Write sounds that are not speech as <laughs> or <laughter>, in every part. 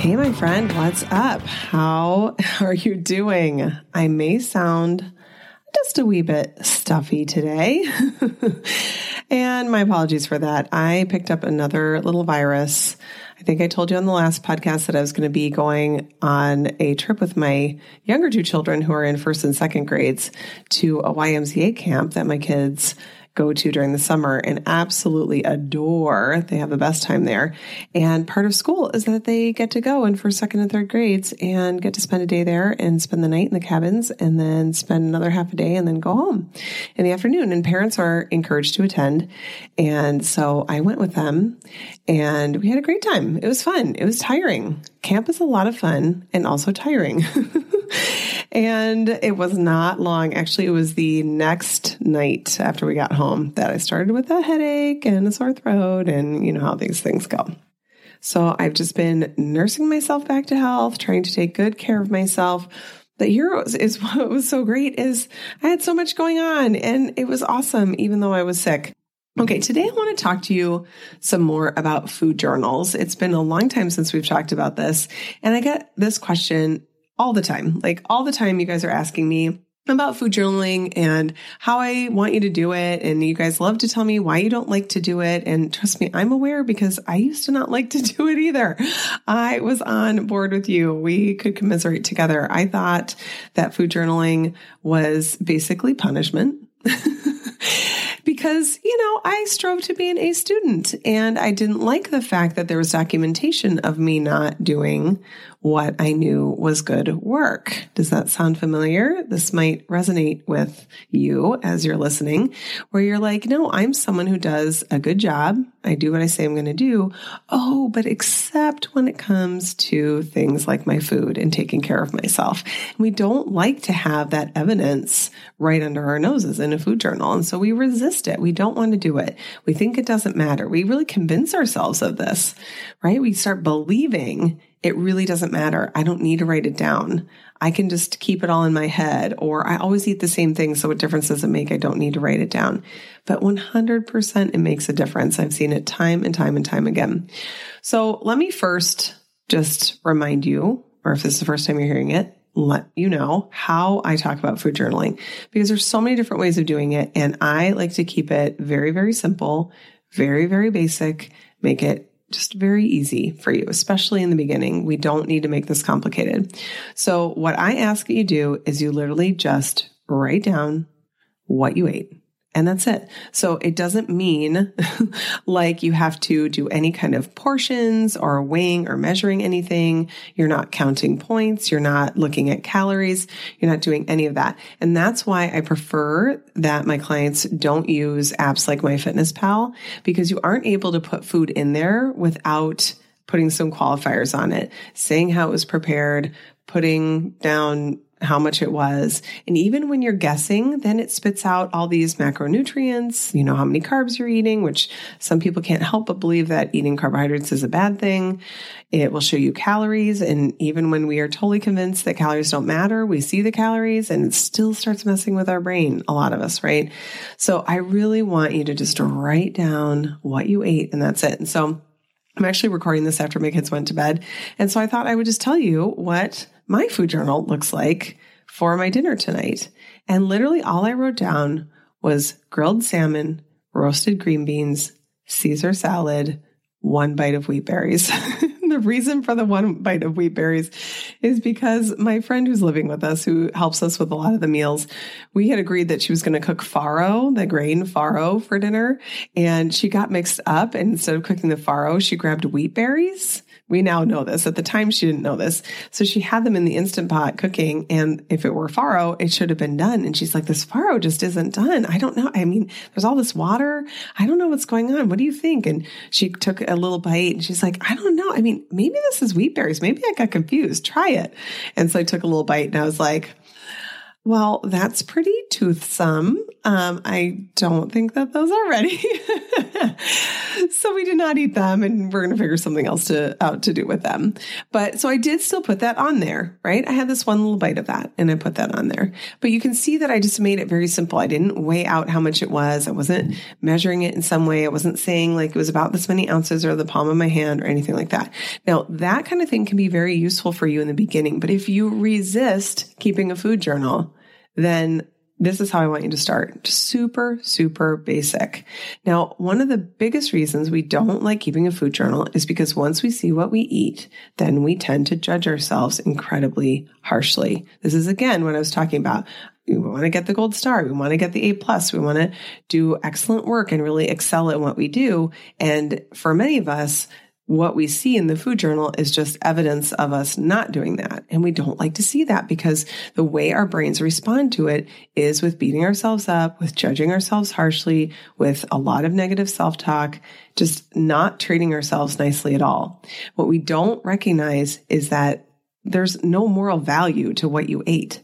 Hey, my friend, what's up? How <laughs> are you doing? I may sound just a wee bit stuffy today. <laughs> and my apologies for that. I picked up another little virus. I think I told you on the last podcast that I was going to be going on a trip with my younger two children who are in first and second grades to a YMCA camp that my kids go to during the summer and absolutely adore. They have the best time there. And part of school is that they get to go in first, second, and third grades and get to spend a day there and spend the night in the cabins and then spend another half a day and then go home in the afternoon. And parents are encouraged to attend. And so I went with them and we had a great time. It was fun. It was tiring. Camp is a lot of fun and also tiring. <laughs> and it was not long. Actually, it was the next night after we got home that I started with a headache and a sore throat, and you know how these things go. So I've just been nursing myself back to health, trying to take good care of myself. The heroes is what was so great is I had so much going on and it was awesome, even though I was sick. Okay, today I want to talk to you some more about food journals. It's been a long time since we've talked about this, and I get this question all the time. Like all the time, you guys are asking me about food journaling and how I want you to do it. And you guys love to tell me why you don't like to do it. And trust me, I'm aware because I used to not like to <laughs> do it either. I was on board with you. We could commiserate together. I thought that food journaling was basically punishment. <laughs> because, you know, I strove to be an A student and I didn't like the fact that there was documentation of me not doing what I knew was good work. Does that sound familiar? This might resonate with you as you're listening, where you're like, no, I'm someone who does a good job. I do what I say I'm going to do. Oh, but except when it comes to things like my food and taking care of myself. And we don't like to have that evidence right under our noses in a food journal. And so we resist it. We don't want to do it. We think it doesn't matter. We really convince ourselves of this, right? We start believing it really doesn't matter. I don't need to write it down. I can just keep it all in my head, or I always eat the same thing. So what difference does it make? I don't need to write it down. But 100% it makes a difference. I've seen it time and time and time again. So let me first just remind you, or if this is the first time you're hearing it, let you know how I talk about food journaling because there's so many different ways of doing it. And I like to keep it very, very simple, very, very basic, make it just very easy for you, especially in the beginning. We don't need to make this complicated. So what I ask that you do is you literally just write down what you ate. And that's it. So it doesn't mean <laughs> like you have to do any kind of portions or weighing or measuring anything. You're not counting points. You're not looking at calories. You're not doing any of that. And that's why I prefer that my clients don't use apps like MyFitnessPal because you aren't able to put food in there without putting some qualifiers on it, saying how it was prepared, putting down how much it was. And even when you're guessing, then it spits out all these macronutrients, you know, how many carbs you're eating, which some people can't help but believe that eating carbohydrates is a bad thing. It will show you calories. And even when we are totally convinced that calories don't matter, we see the calories and it still starts messing with our brain, a lot of us, right? So I really want you to just write down what you ate and that's it. And so I'm actually recording this after my kids went to bed. And so I thought I would just tell you what my food journal looks like for my dinner tonight. And literally all I wrote down was grilled salmon, roasted green beans, Caesar salad, one bite of wheat berries. <laughs> the reason for the one bite of wheat berries is because my friend who's living with us, who helps us with a lot of the meals, we had agreed that she was going to cook farro, the grain farro for dinner. And she got mixed up. And instead of cooking the farro, she grabbed wheat berries we now know this. At the time, she didn't know this. So she had them in the instant pot cooking. And if it were farro, it should have been done. And she's like, this farro just isn't done. I don't know. I mean, there's all this water. I don't know what's going on. What do you think? And she took a little bite and she's like, I don't know. I mean, maybe this is wheat berries. Maybe I got confused. Try it. And so I took a little bite and I was like, well, that's pretty toothsome. Um, I don't think that those are ready. <laughs> so we did not eat them and we're going to figure something else to out to do with them. But so I did still put that on there, right? I had this one little bite of that and I put that on there. But you can see that I just made it very simple. I didn't weigh out how much it was. I wasn't measuring it in some way. I wasn't saying like it was about this many ounces or the palm of my hand or anything like that. Now that kind of thing can be very useful for you in the beginning. But if you resist keeping a food journal, then this is how I want you to start. Super, super basic. Now, one of the biggest reasons we don't like keeping a food journal is because once we see what we eat, then we tend to judge ourselves incredibly harshly. This is again what I was talking about. We want to get the gold star. We want to get the A plus. We want to do excellent work and really excel at what we do. And for many of us, what we see in the food journal is just evidence of us not doing that. And we don't like to see that because the way our brains respond to it is with beating ourselves up, with judging ourselves harshly, with a lot of negative self talk, just not treating ourselves nicely at all. What we don't recognize is that there's no moral value to what you ate.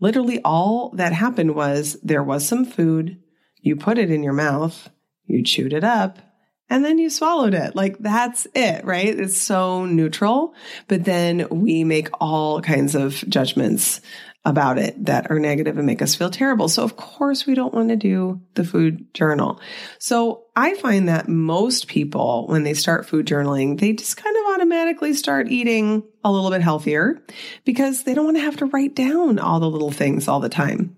Literally all that happened was there was some food, you put it in your mouth, you chewed it up, and then you swallowed it. Like that's it, right? It's so neutral. But then we make all kinds of judgments about it that are negative and make us feel terrible. So of course we don't want to do the food journal. So I find that most people, when they start food journaling, they just kind of automatically start eating a little bit healthier because they don't want to have to write down all the little things all the time.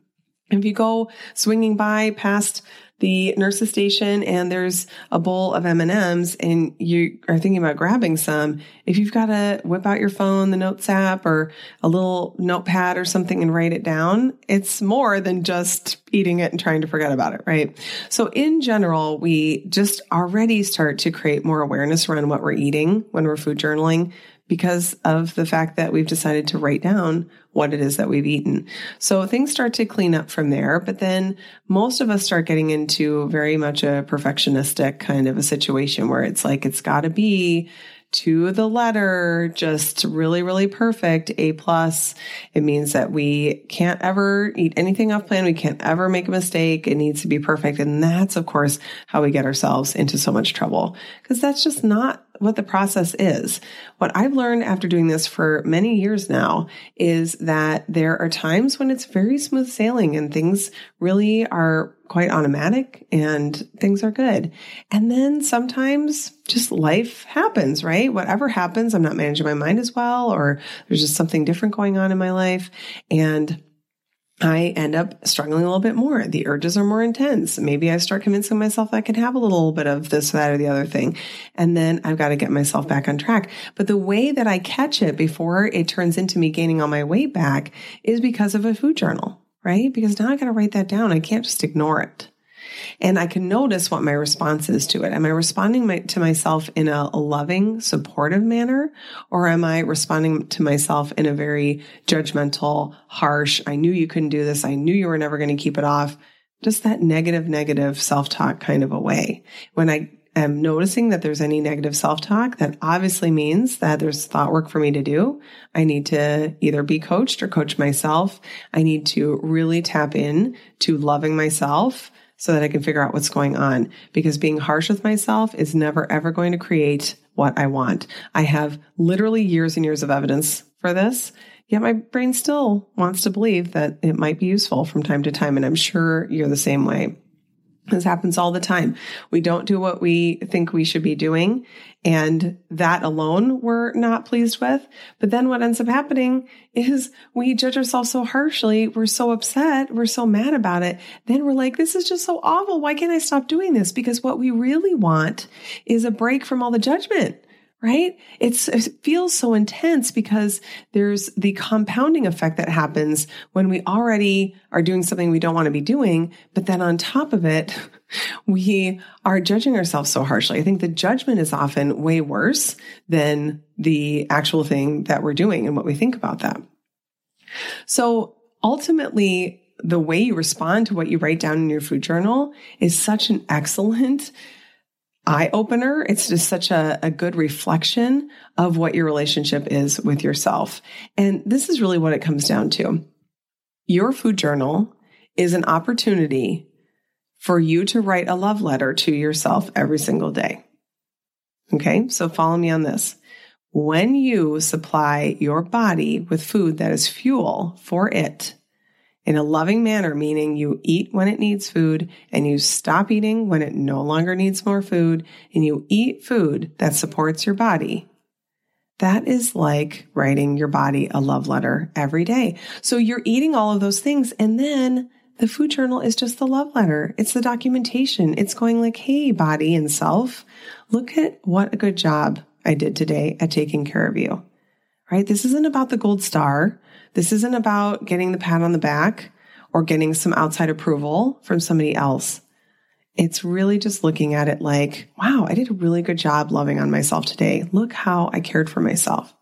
If you go swinging by past the nurse's station and there's a bowl of M&Ms and you are thinking about grabbing some, if you've got to whip out your phone, the notes app or a little notepad or something and write it down, it's more than just eating it and trying to forget about it, right? So in general, we just already start to create more awareness around what we're eating when we're food journaling because of the fact that we've decided to write down what it is that we've eaten. So things start to clean up from there, but then most of us start getting into very much a perfectionistic kind of a situation where it's like, it's got to be to the letter, just really, really perfect. A plus. It means that we can't ever eat anything off plan. We can't ever make a mistake. It needs to be perfect. And that's, of course, how we get ourselves into so much trouble because that's just not what the process is. What I've learned after doing this for many years now is that there are times when it's very smooth sailing and things really are quite automatic and things are good. And then sometimes just life happens, right? Whatever happens, I'm not managing my mind as well, or there's just something different going on in my life. And I end up struggling a little bit more. The urges are more intense. Maybe I start convincing myself I can have a little bit of this, that, or the other thing. And then I've got to get myself back on track. But the way that I catch it before it turns into me gaining all my weight back is because of a food journal, right? Because now I got to write that down. I can't just ignore it and I can notice what my response is to it. Am I responding my, to myself in a, a loving, supportive manner, or am I responding to myself in a very judgmental, harsh, I knew you couldn't do this. I knew you were never going to keep it off. Just that negative, negative self talk kind of a way. When I am noticing that there's any negative self talk, that obviously means that there's thought work for me to do. I need to either be coached or coach myself. I need to really tap in to loving myself so that I can figure out what's going on because being harsh with myself is never ever going to create what I want. I have literally years and years of evidence for this. Yet my brain still wants to believe that it might be useful from time to time. And I'm sure you're the same way. This happens all the time. We don't do what we think we should be doing. And that alone we're not pleased with. But then what ends up happening is we judge ourselves so harshly. We're so upset. We're so mad about it. Then we're like, this is just so awful. Why can't I stop doing this? Because what we really want is a break from all the judgment right? It's, it feels so intense because there's the compounding effect that happens when we already are doing something we don't want to be doing. But then on top of it, <laughs> we are judging ourselves so harshly. I think the judgment is often way worse than the actual thing that we're doing and what we think about that. So ultimately, the way you respond to what you write down in your food journal is such an excellent eye opener. It's just such a, a good reflection of what your relationship is with yourself. And this is really what it comes down to. Your food journal is an opportunity for you to write a love letter to yourself every single day. Okay. So follow me on this. When you supply your body with food that is fuel for it, in a loving manner, meaning you eat when it needs food and you stop eating when it no longer needs more food and you eat food that supports your body. That is like writing your body a love letter every day. So you're eating all of those things and then the food journal is just the love letter. It's the documentation. It's going like, Hey, body and self, look at what a good job I did today at taking care of you, right? This isn't about the gold star. This isn't about getting the pat on the back or getting some outside approval from somebody else. It's really just looking at it like, wow, I did a really good job loving on myself today. Look how I cared for myself.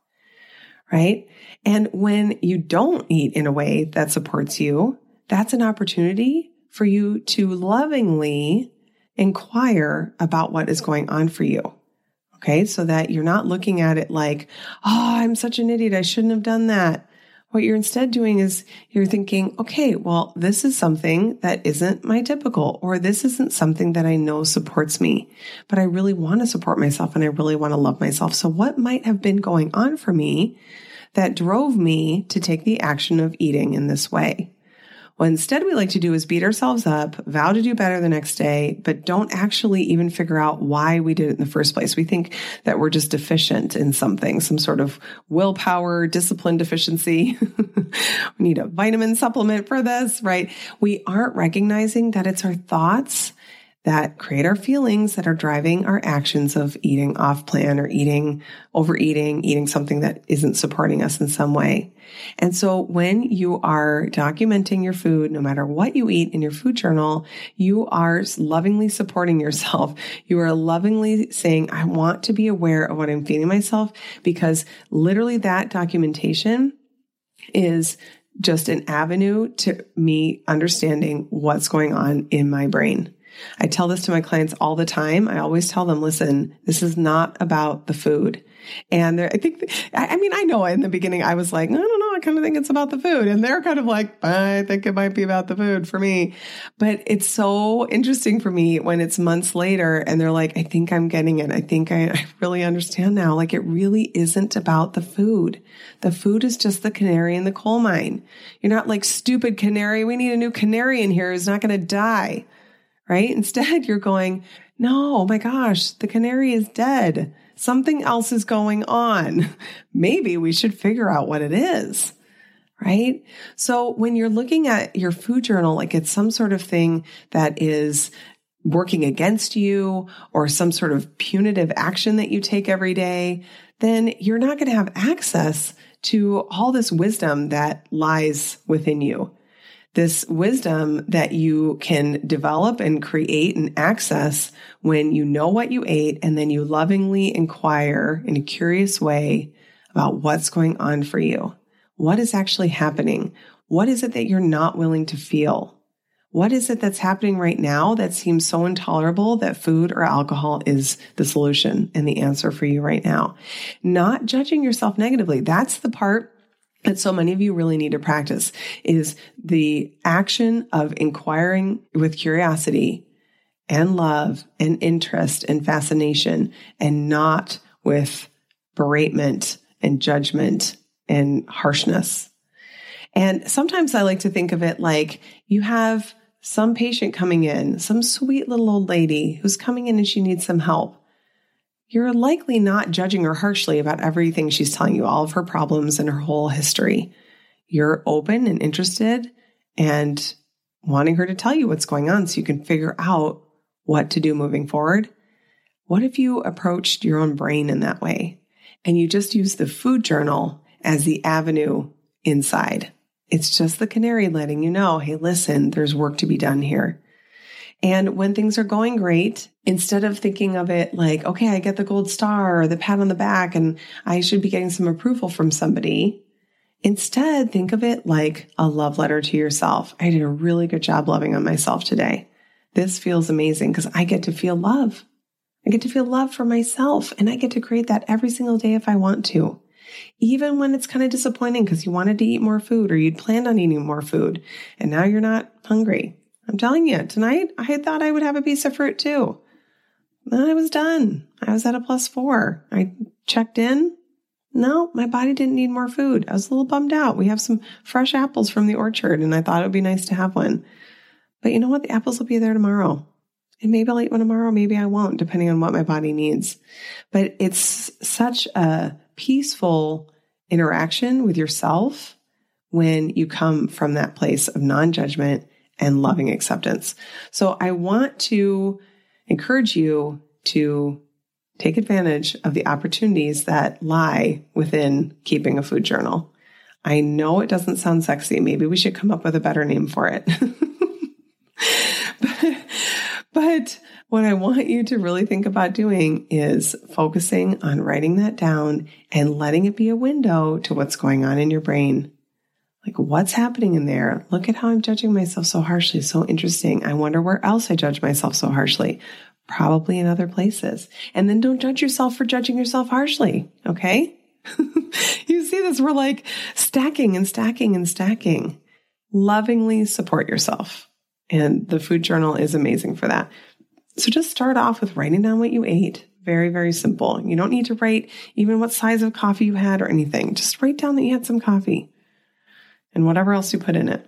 Right. And when you don't eat in a way that supports you, that's an opportunity for you to lovingly inquire about what is going on for you. Okay. So that you're not looking at it like, oh, I'm such an idiot. I shouldn't have done that. What you're instead doing is you're thinking, okay, well, this is something that isn't my typical, or this isn't something that I know supports me, but I really want to support myself and I really want to love myself. So what might have been going on for me that drove me to take the action of eating in this way? What instead we like to do is beat ourselves up, vow to do better the next day, but don't actually even figure out why we did it in the first place. We think that we're just deficient in something, some sort of willpower, discipline deficiency. <laughs> we need a vitamin supplement for this, right? We aren't recognizing that it's our thoughts that create our feelings that are driving our actions of eating off plan or eating, overeating, eating something that isn't supporting us in some way. And so when you are documenting your food, no matter what you eat in your food journal, you are lovingly supporting yourself. You are lovingly saying, I want to be aware of what I'm feeding myself because literally that documentation is just an avenue to me understanding what's going on in my brain. I tell this to my clients all the time. I always tell them, listen, this is not about the food. And I think, I mean, I know in the beginning I was like, I don't know, I kind of think it's about the food. And they're kind of like, I think it might be about the food for me. But it's so interesting for me when it's months later and they're like, I think I'm getting it. I think I, I really understand now. Like it really isn't about the food. The food is just the canary in the coal mine. You're not like stupid canary. We need a new canary in here who's not going to die right? Instead, <laughs> you're going, no, oh my gosh, the canary is dead. Something else is going on. <laughs> Maybe we should figure out what it is, right? So when you're looking at your food journal, like it's some sort of thing that is working against you or some sort of punitive action that you take every day, then you're not going to have access to all this wisdom that lies within you. This wisdom that you can develop and create and access when you know what you ate and then you lovingly inquire in a curious way about what's going on for you. What is actually happening? What is it that you're not willing to feel? What is it that's happening right now that seems so intolerable that food or alcohol is the solution and the answer for you right now? Not judging yourself negatively. That's the part that so many of you really need to practice is the action of inquiring with curiosity and love and interest and fascination and not with beratement and judgment and harshness. And sometimes I like to think of it like you have some patient coming in, some sweet little old lady who's coming in and she needs some help. You're likely not judging her harshly about everything she's telling you, all of her problems and her whole history. You're open and interested and wanting her to tell you what's going on so you can figure out what to do moving forward. What if you approached your own brain in that way and you just use the food journal as the avenue inside? It's just the canary letting you know, hey, listen, there's work to be done here. And when things are going great, instead of thinking of it like, okay, I get the gold star or the pat on the back and I should be getting some approval from somebody, instead think of it like a love letter to yourself. I did a really good job loving on myself today. This feels amazing because I get to feel love. I get to feel love for myself and I get to create that every single day if I want to even when it's kind of disappointing because you wanted to eat more food or you'd planned on eating more food and now you're not hungry. I'm telling you, tonight I thought I would have a piece of fruit too. Then I was done. I was at a plus four. I checked in. No, my body didn't need more food. I was a little bummed out. We have some fresh apples from the orchard and I thought it would be nice to have one. But you know what? The apples will be there tomorrow. And maybe I'll eat one tomorrow, maybe I won't, depending on what my body needs. But it's such a peaceful interaction with yourself when you come from that place of non judgment and loving acceptance. So I want to encourage you to take advantage of the opportunities that lie within keeping a food journal. I know it doesn't sound sexy. Maybe we should come up with a better name for it. <laughs> but, what I want you to really think about doing is focusing on writing that down and letting it be a window to what's going on in your brain. Like, what's happening in there? Look at how I'm judging myself so harshly. So interesting. I wonder where else I judge myself so harshly. Probably in other places. And then don't judge yourself for judging yourself harshly. Okay. <laughs> you see this? We're like stacking and stacking and stacking. Lovingly support yourself. And the food journal is amazing for that. So just start off with writing down what you ate. Very, very simple. You don't need to write even what size of coffee you had or anything. Just write down that you had some coffee and whatever else you put in it.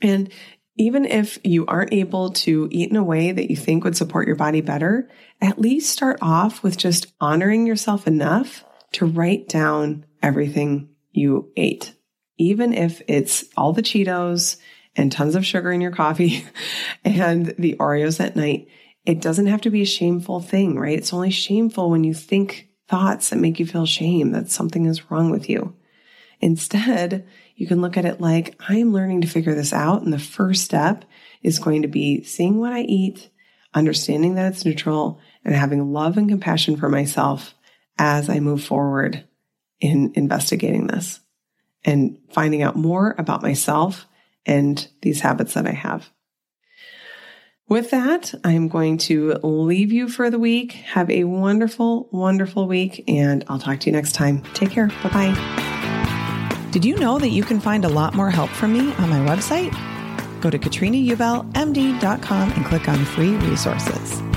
And even if you aren't able to eat in a way that you think would support your body better, at least start off with just honoring yourself enough to write down everything you ate. Even if it's all the Cheetos and tons of sugar in your coffee <laughs> and the Oreos at night, it doesn't have to be a shameful thing, right? It's only shameful when you think thoughts that make you feel shame that something is wrong with you. Instead, you can look at it like I'm learning to figure this out. And the first step is going to be seeing what I eat, understanding that it's neutral, and having love and compassion for myself as I move forward in investigating this and finding out more about myself and these habits that I have. With that, I'm going to leave you for the week. Have a wonderful, wonderful week, and I'll talk to you next time. Take care. Bye bye. Did you know that you can find a lot more help from me on my website? Go to KatrinaUbelMD.com and click on free resources.